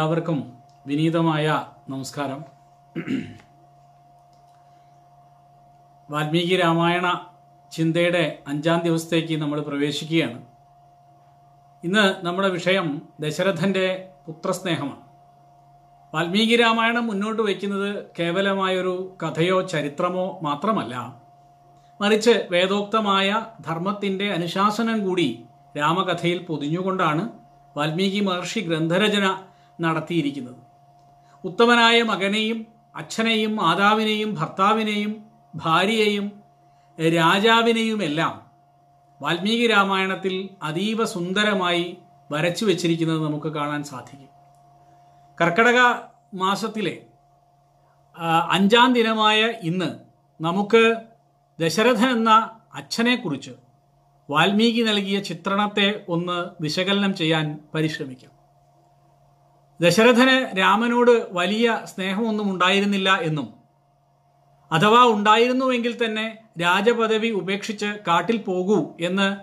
എല്ലാവർക്കും വിനീതമായ നമസ്കാരം. വാൽമീകി രാമായണ ചിന്തയുടെ അഞ്ചാം ദിവസത്തേക്ക് നമ്മൾ പ്രവേശിക്കുകയാണ്. ഇന്ന് നമ്മുടെ വിഷയം ദശരഥന്റെ പുത്രസ്നേഹമാണ്. വാൽമീകി രാമായണം മുന്നോട്ട് വയ്ക്കുന്നത് കേവലമായൊരു കഥയോ ചരിത്രമോ മാത്രമല്ല മറിച്ച് വേദോക്തമായ ധർമ്മത്തിന്റെ അനുശാസനം കൂടി രാമകഥയിൽ പൊതിഞ്ഞുകൊണ്ടാണ് വാൽമീകി മഹർഷി ഗ്രന്ഥരചന നടത്തിയിരിക്കുന്നത്. ഉത്തമനായ മകനെയും അച്ഛനെയും മാതാവിനെയും ഭർത്താവിനെയും ഭാര്യയെയും രാജാവിനെയുമെല്ലാം വാൽമീകി രാമായണത്തിൽ അതീവ സുന്ദരമായി വരച്ചു വച്ചിരിക്കുന്നത് നമുക്ക് കാണാൻ സാധിക്കും. കർക്കടക മാസത്തിലെ അഞ്ചാം ദിനമായ ഇന്ന് നമുക്ക് ദശരഥൻ എന്ന അച്ഛനെക്കുറിച്ച് വാൽമീകി നൽകിയ ചിത്രണത്തെ ഒന്ന് വിശകലനം ചെയ്യാൻ പരിശ്രമിക്കാം. ദശരഥന് രാമനോട് വലിയ സ്നേഹമൊന്നും ഉണ്ടായിരുന്നില്ല എന്നും. അഥവാ ഉണ്ടായിരുന്നുവെങ്കിൽ തന്നെ രാജപദവി ഉപേക്ഷിച്ച് കാട്ടിൽ പോകൂ എന്ന്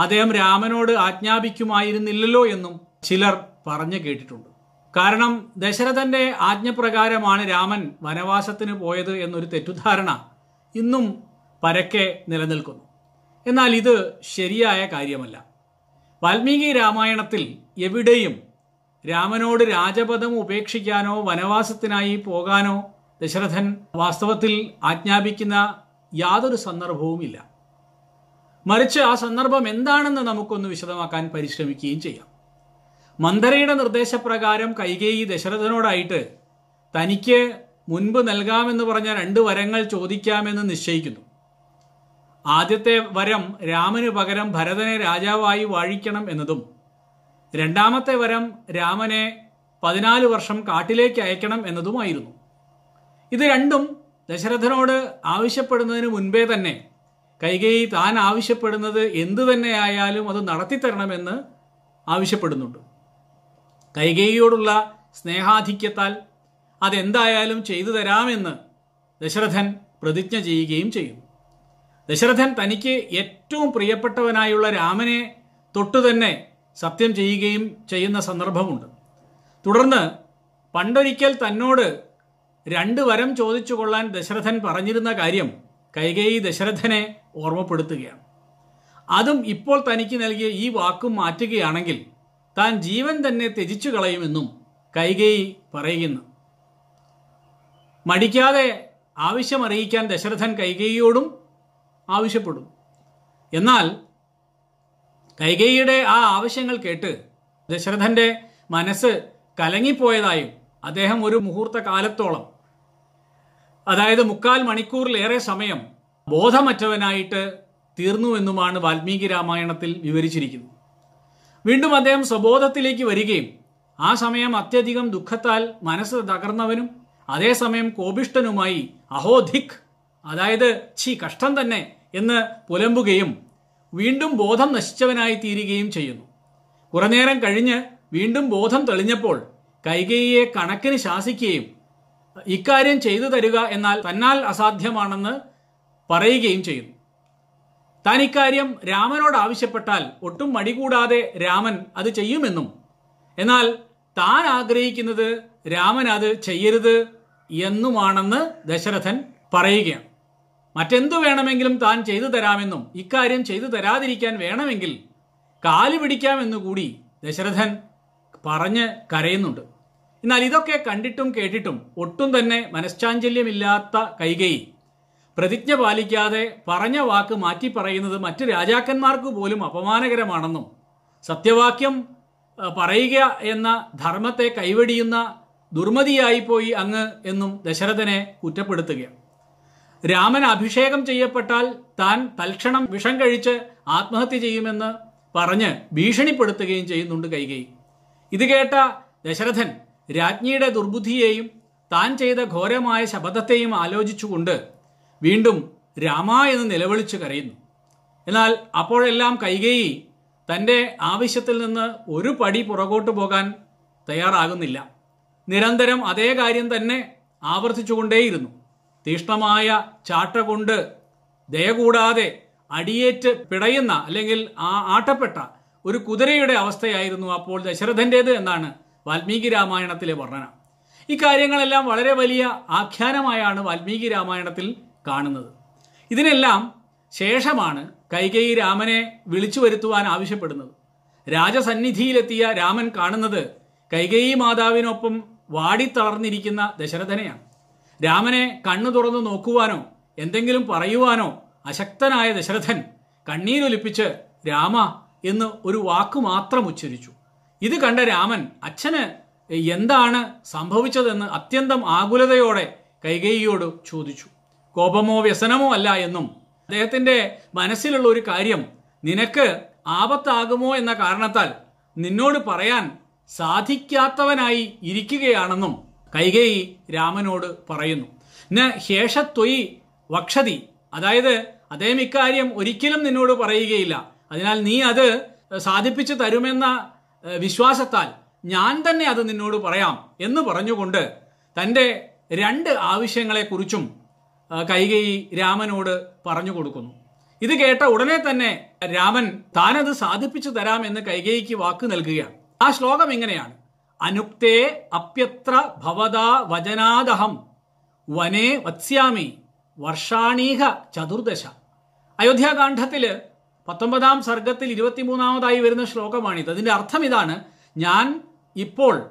അദ്ദേഹം രാമനോട് ആജ്ഞാപിക്കുമായിരുന്നില്ലല്ലോ എന്നും ചിലർ പറഞ്ഞു കേട്ടിട്ടുണ്ട്. കാരണം ദശരഥന്റെ ആജ്ഞപ്രകാരമാണ് രാമൻ വനവാസത്തിന് പോയത് എന്നൊരു തെറ്റുധാരണ ഇന്നും പരക്കെ നിലനിൽക്കുന്നു. എന്നാൽ ഇത് ശരിയായ കാര്യമല്ല. വാൽമീകി രാമായണത്തിൽ എവിടെയും രാമനോട് രാജപദം ഉപേക്ഷിക്കാനോ വനവാസത്തിനായി പോകാനോ ദശരഥൻ വാസ്തവത്തിൽ ആജ്ഞാപിക്കുന്ന യാതൊരു സന്ദർഭവുമില്ല. മറിച്ച് ആ സന്ദർഭം എന്താണെന്ന് നമുക്കൊന്ന് വിശദമാക്കാൻ പരിശ്രമിക്കുകയും ചെയ്യാം. മന്ദരയുടെ നിർദ്ദേശപ്രകാരം കൈകേയി ദശരഥനോടായിട്ട് തനിക്ക് മുൻപ് നൽകാമെന്ന് പറഞ്ഞ രണ്ട് വരങ്ങൾ ചോദിക്കാമെന്ന് നിശ്ചയിക്കുന്നു. ആദ്യത്തെ വരം രാമന് പകരം ഭരതനെ രാജാവായി വാഴിക്കണം എന്നതും രണ്ടാമത്തെ വരം രാമനെ പതിനാല് വർഷം കാട്ടിലേക്ക് അയക്കണം എന്നതുമായിരുന്നു. ഇത് രണ്ടും ദശരഥനോട് ആവശ്യപ്പെടുന്നതിന് മുൻപേ തന്നെ കൈകേയി താൻ ആവശ്യപ്പെടുന്നത് എന്തു തന്നെയായാലും അത് നടത്തിത്തരണമെന്ന് ആവശ്യപ്പെടുന്നുണ്ട്. കൈകേയിയോടുള്ള സ്നേഹാധിക്യത്താൽ അതെന്തായാലും ചെയ്തു തരാമെന്ന് ദശരഥൻ പ്രതിജ്ഞ ചെയ്യുകയും ചെയ്യുന്നു ദശരഥൻ തനിക്ക് ഏറ്റവും പ്രിയപ്പെട്ടവനായുള്ള രാമനെ തൊട്ടു തന്നെ സത്യം ചെയ്യുകയും ചെയ്യുന്ന സന്ദർഭമുണ്ട്. തുടർന്ന് പണ്ടൊരിക്കൽ തന്നോട് രണ്ട് വരം ചോദിച്ചു കൊള്ളാൻ ദശരഥൻ പറഞ്ഞിരുന്ന കാര്യം കൈകേയി ദശരഥനെ ഓർമ്മപ്പെടുത്തുകയാണ്. അതും ഇപ്പോൾ തനിക്ക് നൽകിയ ഈ വാക്കും മാറ്റുകയാണെങ്കിൽ താൻ ജീവൻ തന്നെ ത്യജിച്ചു കളയുമെന്നും കൈകേയി പറയുന്നു. മടിക്കാതെ ആവശ്യമറിയിക്കാൻ ദശരഥൻ കൈകേയിയോടും ആവശ്യപ്പെടും. എന്നാൽ കൈകേയിയുടെ ആ ആവശ്യങ്ങൾ കേട്ട് ദശരഥന്റെ മനസ്സ് കലങ്ങിപ്പോയതായും അദ്ദേഹം ഒരു മുഹൂർത്ത കാലത്തോളം അതായത് മുക്കാൽ മണിക്കൂറിലേറെ സമയം ബോധമറ്റവനായിട്ട് തീർന്നുവെന്നുമാണ് വാൽമീകി രാമായണത്തിൽ വിവരിച്ചിരിക്കുന്നത്. വീണ്ടും അദ്ദേഹം സ്വബോധത്തിലേക്ക് വരികയും ആ സമയം അത്യധികം ദുഃഖത്താൽ മനസ്സ് തകർന്നവനും അതേസമയം കോപിഷ്ടനുമായി അഹോധിക് അതായത് ഛി കഷ്ടം തന്നെ എന്ന് പുലമ്പുകയും വീണ്ടും ബോധം നശിച്ചവനായി തീരുകയും ചെയ്യുന്നു. കുറനേരം കഴിഞ്ഞ് വീണ്ടും ബോധം തെളിഞ്ഞപ്പോൾ കൈകേയിയെ കണക്കിന് ശാസിക്കുകയും ഇക്കാര്യം ചെയ്തു തരുക എന്നാൽ തന്നാൽ അസാധ്യമാണെന്ന് പറയുകയും ചെയ്യുന്നു. താൻ ഇക്കാര്യം രാമനോട് ആവശ്യപ്പെട്ടാൽ ഒട്ടും മടികൂടാതെ രാമൻ അത് ചെയ്യുമെന്നും എന്നാൽ താൻ ആഗ്രഹിക്കുന്നത് രാമൻ അത് ചെയ്യരുത് എന്നുമാണെന്ന് ദശരഥൻ പറയുകയാണ്. മറ്റെന്തു വേണമെങ്കിലും താൻ ചെയ്തു തരാമെന്നും ഇക്കാര്യം ചെയ്തു തരാതിരിക്കാൻ വേണമെങ്കിൽ കാൽ പിടിക്കാമെന്നു കൂടി ദശരഥൻ പറഞ്ഞ് കരയുന്നുണ്ട്. എന്നാൽ ഇതൊക്കെ കണ്ടിട്ടും കേട്ടിട്ടും ഒട്ടും തന്നെ മനഃശാഞ്ചല്യമില്ലാത്ത കൈകൈ. പ്രതിജ്ഞ പാലിക്കാതെ പറഞ്ഞ വാക്ക് മാറ്റി പറയുന്നത് മറ്റ് രാജാക്കന്മാർക്ക് പോലും അപമാനകരമാണെന്നും സത്യവാക്യം പറയുക എന്ന ധർമ്മത്തെ കൈവെടിയുന്ന ദുർമതിയായിപ്പോയി അങ്ങ് എന്നും ദശരഥനെ കുറ്റപ്പെടുത്തുകയാണ്. രാമൻ അഭിഷേകം ചെയ്യപ്പെട്ടാൽ താൻ തൽക്ഷണം വിഷം കഴിച്ച് ആത്മഹത്യ ചെയ്യുമെന്ന് പറഞ്ഞ് ഭീഷണിപ്പെടുത്തുകയും ചെയ്യുന്നുണ്ട് കൈകൈ. ഇത് കേട്ട ദശരഥൻ രാജ്ഞിയുടെ ദുർബുദ്ധിയെയും താൻ ചെയ്ത ഘോരമായ ശപഥത്തെയും ആലോചിച്ചുകൊണ്ട് വീണ്ടും രാമ എന്ന് നിലവിളിച്ച് കരയുന്നു. എന്നാൽ അപ്പോഴെല്ലാം കൈകേയി തന്റെ ആവശ്യത്തിൽ നിന്ന് ഒരു പടി പുറകോട്ട് പോകാൻ തയ്യാറാകുന്നില്ല. നിരന്തരം അതേ കാര്യം തന്നെ ആവർത്തിച്ചുകൊണ്ടേയിരുന്നു. തീഷ്ണമായ ചാട്ട കൊണ്ട് ദയ കൂടാതെ അടിയേറ്റ് പിടയുന്ന അല്ലെങ്കിൽ ആ ആട്ടപ്പെട്ട ഒരു കുതിരയുടെ അവസ്ഥയായിരുന്നു അപ്പോൾ ദശരഥന്റേത് എന്നാണ് വാൽമീകി രാമായണത്തിലെ വർണന. ഇക്കാര്യങ്ങളെല്ലാം കാര്യങ്ങളെല്ലാം വളരെ വലിയ ആഖ്യാനമായാണ് വാൽമീകി രാമായണത്തിൽ കാണുന്നത്. ഇതിനെല്ലാം ശേഷമാണ് കൈകൈ രാമനെ വിളിച്ചു വരുത്തുവാൻ ആവശ്യപ്പെടുന്നത്. രാജസന്നിധിയിലെത്തിയ രാമൻ കാണുന്നത് കൈകൈ മാതാവിനൊപ്പം വാടിത്തളർന്നിരിക്കുന്ന ദശരഥനെയാണ്. രാമനെ കണ്ണു തുറന്നു നോക്കുവാനോ എന്തെങ്കിലും പറയുവാനോ അശക്തനായ ദശരഥൻ കണ്ണീരൊലിപ്പിച്ച് രാമ എന്ന് ഒരു വാക്ക് മാത്രം ഉച്ചരിച്ചു. ഇത് കണ്ട രാമൻ അച്ഛന് എന്താണ് സംഭവിച്ചതെന്ന് അത്യന്തം ആകുലതയോടെ കൈകേയിയോട് ചോദിച്ചു. കോപമോ വ്യസനമോ അല്ല എന്നും അദ്ദേഹത്തിന്റെ മനസ്സിലുള്ള ഒരു കാര്യം നിനക്ക് ആപത്താകുമോ എന്ന കാരണത്താൽ നിന്നോട് പറയാൻ സാധിക്കാത്തവനായി ഇരിക്കുകയാണെന്നും കൈകേയി രാമനോട് പറയുന്നു. ന ഹേഷത്വയി വക്ഷതി. അതായത് അദ്ദേഹം ഇക്കാര്യം ഒരിക്കലും നിന്നോട് പറയുകയില്ല. അതിനാൽ നീ അത് സാധിപ്പിച്ചു തരുമെന്ന വിശ്വാസത്താൽ ഞാൻ തന്നെ അത് നിന്നോട് പറയാം എന്ന് പറഞ്ഞുകൊണ്ട് തന്റെ രണ്ട് ആവശ്യങ്ങളെക്കുറിച്ചും കൈകേയി രാമനോട് പറഞ്ഞു കൊടുക്കുന്നു. ഇത് കേട്ട ഉടനെ തന്നെ രാമൻ താനത് സാധിപ്പിച്ചു എന്ന് കൈകേയിക്ക് വാക്ക് നൽകുകയാണ്. ആ ശ്ലോകം ഇങ്ങനെയാണ്. അനുക്തേ അപ്യത്ര ഭവതാ വചനാദഹം. വനേ വത്സ്യാമി. വർഷാണീഹ ചതുർദശ. അയോധ്യാകാന്ഡത്തിൽ പത്തൊമ്പതാം സർഗത്തിൽ ഇരുപത്തിമൂന്നാമതായി വരുന്ന ശ്ലോകമാണിത്. അതിന്റെ അർത്ഥം ഇതാണ് ഞാൻ ഇപ്പോൾ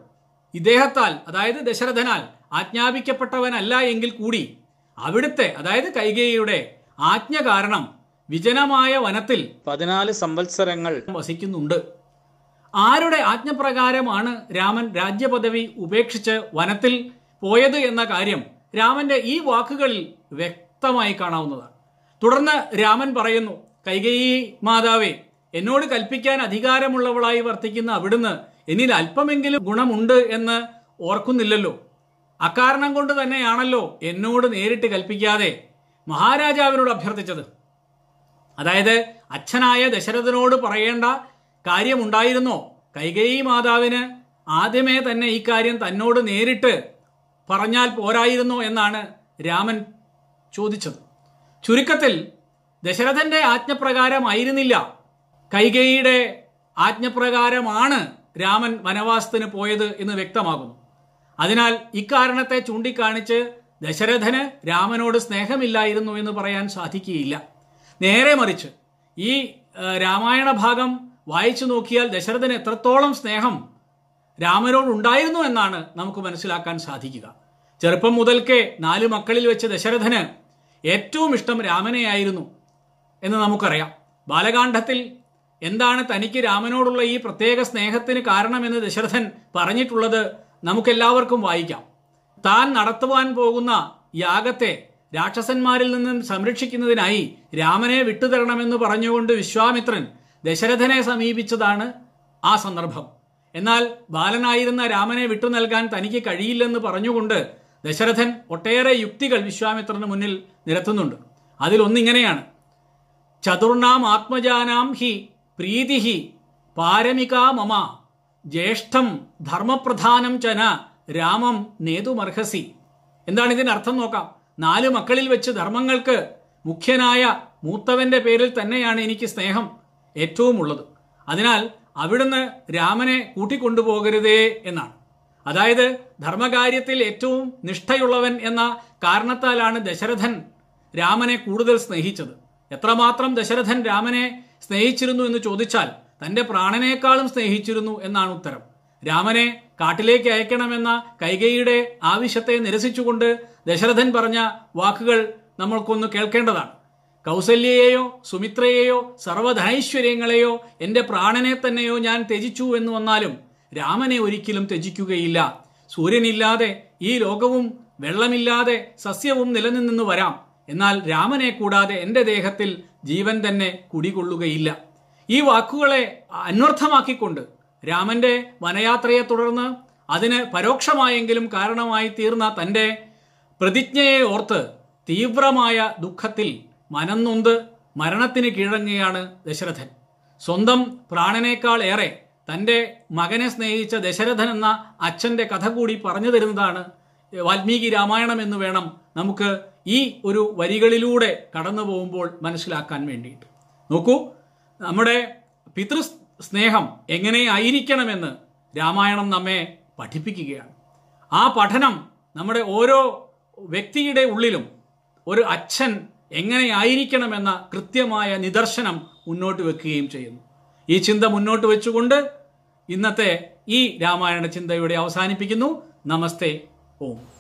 ഇദ്ദേഹത്താൽ അതായത് ദശരഥനാൽ ആജ്ഞാപിക്കപ്പെട്ടവനല്ല എങ്കിൽ കൂടി അവിടുത്തെ അതായത് കൈകേയിയുടെ ആജ്ഞ കാരണം വിജനമായ വനത്തിൽ പതിനാല് സംവത്സരങ്ങൾ വസിക്കുന്നുണ്ട്. ആരുടെ ആജ്ഞപ്രകാരമാണ് രാമൻ രാജ്യപദവി ഉപേക്ഷിച്ച് വനത്തിൽ പോയത് എന്ന കാര്യം രാമന്റെ ഈ വാക്കുകളിൽ വ്യക്തമായി കാണാവുന്നതാണ്. തുടർന്ന് രാമൻ പറയുന്നു കൈകേയി മാതാവേ എന്നോട് കൽപ്പിക്കാൻ അധികാരമുള്ളവളായി വർത്തിക്കുന്ന അവിടുന്ന് എന്നിൽ അല്പമെങ്കിലും ഗുണമുണ്ട് എന്ന് ഓർക്കുന്നില്ലല്ലോ. അക്കാരണം കൊണ്ട് തന്നെയാണല്ലോ എന്നോട് നേരിട്ട് കൽപ്പിക്കാതെ മഹാരാജാവിനോട് അഭ്യർത്ഥിച്ചത്. അതായത് അച്ഛനായ ദശരഥനോട് പറയേണ്ട കാര്യമുണ്ടായിരുന്നോ? കൈകേയി മാതാവിന് ആദ്യമേ തന്നെ ഈ കാര്യം തന്നോട് നേരിട്ട് പറഞ്ഞാൽ പോരായിരുന്നോ എന്നാണ് രാമൻ ചോദിച്ചത്. ചുരുക്കത്തിൽ ദശരഥന്റെ ആജ്ഞപ്രകാരമായിരുന്നില്ല കൈകേയിയുടെ ആജ്ഞപ്രകാരമാണ് രാമൻ വനവാസത്തിന് പോയത് എന്ന് വ്യക്തമാകുന്നു. അതിനാൽ ഇക്കാരണത്തെ ചൂണ്ടിക്കാണിച്ച് ദശരഥന് രാമനോട് സ്നേഹമില്ലായിരുന്നു എന്ന് പറയാൻ സാധിക്കുകയില്ല. നേരെ മറിച്ച് ഈ രാമായണ ഭാഗം വായിച്ചു നോക്കിയാൽ ദശരഥന് എത്രത്തോളം സ്നേഹം രാമനോട് ഉണ്ടായിരുന്നു എന്നാണ് നമുക്ക് മനസ്സിലാക്കാൻ സാധിക്കുക. ചെറുപ്പം മുതൽക്കേ നാല് മക്കളിൽ വെച്ച് ദശരഥന് ഏറ്റവും ഇഷ്ടം രാമനെയായിരുന്നു എന്ന് നമുക്കറിയാം. ബാലകാന്ഡത്തിൽ എന്താണ് തനിക്ക് രാമനോടുള്ള ഈ പ്രത്യേക സ്നേഹത്തിന് കാരണമെന്ന് ദശരഥൻ പറഞ്ഞിട്ടുള്ളത് നമുക്കെല്ലാവർക്കും വായിക്കാം. താൻ നടത്തുവാൻ പോകുന്ന യാഗത്തെ രാക്ഷസന്മാരിൽ നിന്നും സംരക്ഷിക്കുന്നതിനായി രാമനെ വിട്ടുതരണമെന്ന് പറഞ്ഞുകൊണ്ട് വിശ്വാമിത്രൻ ദശരഥനെ സമീപിച്ചതാണ് ആ സന്ദർഭം. എന്നാൽ ബാലനായിരുന്ന രാമനെ വിട്ടു നൽകാൻ തനിക്ക് കഴിയില്ലെന്ന് പറഞ്ഞുകൊണ്ട് ദശരഥൻ ഒട്ടേറെ യുക്തികൾ വിശ്വാമിത്രന് മുന്നിൽ നിരത്തുന്നുണ്ട്. അതിലൊന്നിങ്ങനെയാണ്. ചതുർണാം ആത്മജാനാം ഹി പ്രീതി ഹി പാരമികാ മമ ജ്യേഷ്ഠം ധർമ്മപ്രധാനം ചന രാമം നേതുമർഹസി. എന്താണ് ഇതിന്റെ അർത്ഥം നോക്കാം? നാല് മക്കളിൽ വെച്ച് ധർമ്മങ്ങൾക്ക് മുഖ്യനായ മൂത്തവന്റെ പേരിൽ തന്നെയാണ് എനിക്ക് സ്നേഹം. ഏറ്റവും ഉള്ളത് അതിനാൽ അവിടുന്ന് രാമനെ കൂട്ടിക്കൊണ്ടുപോകരുതേ എന്നാണ്. അതായത് ധർമ്മകാര്യത്തിൽ ഏറ്റവും നിഷ്ഠയുള്ളവൻ എന്ന കാരണത്താലാണ് ദശരഥൻ രാമനെ കൂടുതൽ സ്നേഹിച്ചത്. എത്രമാത്രം ദശരഥൻ രാമനെ സ്നേഹിച്ചിരുന്നു എന്ന് ചോദിച്ചാൽ തന്റെ പ്രാണനേക്കാളും സ്നേഹിച്ചിരുന്നു എന്നാണ് ഉത്തരം. രാമനെ കാട്ടിലേക്ക് അയക്കണമെന്ന കൈകയുടെ ആവശ്യത്തെ നിരസിച്ചുകൊണ്ട് ദശരഥൻ പറഞ്ഞ വാക്കുകൾ നമ്മൾക്കൊന്ന് കേൾക്കേണ്ടതാണ്. കൗസല്യയെയോ സുമിത്രയെയോ സർവധനൈശ്വര്യങ്ങളെയോ എന്റെ പ്രാണനെ തന്നെയോ ഞാൻ ത്യജിച്ചു എന്ന് വന്നാലും രാമനെ ഒരിക്കലും ത്യജിക്കുകയില്ല. സൂര്യനില്ലാതെ ഈ ലോകവും വെള്ളമില്ലാതെ സസ്യവും നിലനിന്നു വരാം. എന്നാൽ രാമനെ കൂടാതെ എന്റെ ദേഹത്തിൽ ജീവൻ തന്നെ കുടികൊള്ളുകയില്ല. ഈ വാക്കുകളെ അന്വർത്ഥമാക്കിക്കൊണ്ട് രാമന്റെ വനയാത്രയെ തുടർന്ന് അതിന് പരോക്ഷമായെങ്കിലും കാരണമായി തീർന്ന തന്റെ പ്രതിജ്ഞയെ ഓർത്ത് തീവ്രമായ ദുഃഖത്തിൽ മനംനൊന്ത് മരണത്തിന് കീഴങ്ങുകയാണ് ദശരഥൻ. സ്വന്തം പ്രാണനേക്കാൾ ഏറെ തന്റെ മകനെ സ്നേഹിച്ച ദശരഥൻ എന്ന അച്ഛന്റെ കഥ കൂടി പറഞ്ഞു തരുന്നതാണ് വാൽമീകി രാമായണം എന്ന് വേണം നമുക്ക് ഈ ഒരു വരികളിലൂടെ കടന്നു പോകുമ്പോൾ മനസ്സിലാക്കാൻ വേണ്ടിയിട്ട്. നോക്കൂ നമ്മുടെ പിതൃ സ്നേഹം എങ്ങനെ ആയിരിക്കണമെന്ന് രാമായണം നമ്മെ പഠിപ്പിക്കുകയാണ്. ആ പഠനം നമ്മുടെ ഓരോ വ്യക്തിയുടെ ഉള്ളിലും ഒരു അച്ഛൻ എങ്ങനെയായിരിക്കണമെന്ന കൃത്യമായ നിദർശനം മുന്നോട്ട് വെക്കുകയും ചെയ്യുന്നു. ഈ ചിന്ത മുന്നോട്ട് വെച്ചുകൊണ്ട് ഇന്നത്തെ ഈ രാമായണ ചിന്തയുടെ അവസാനിപ്പിക്കുന്നു. നമസ്തേ. ഓം.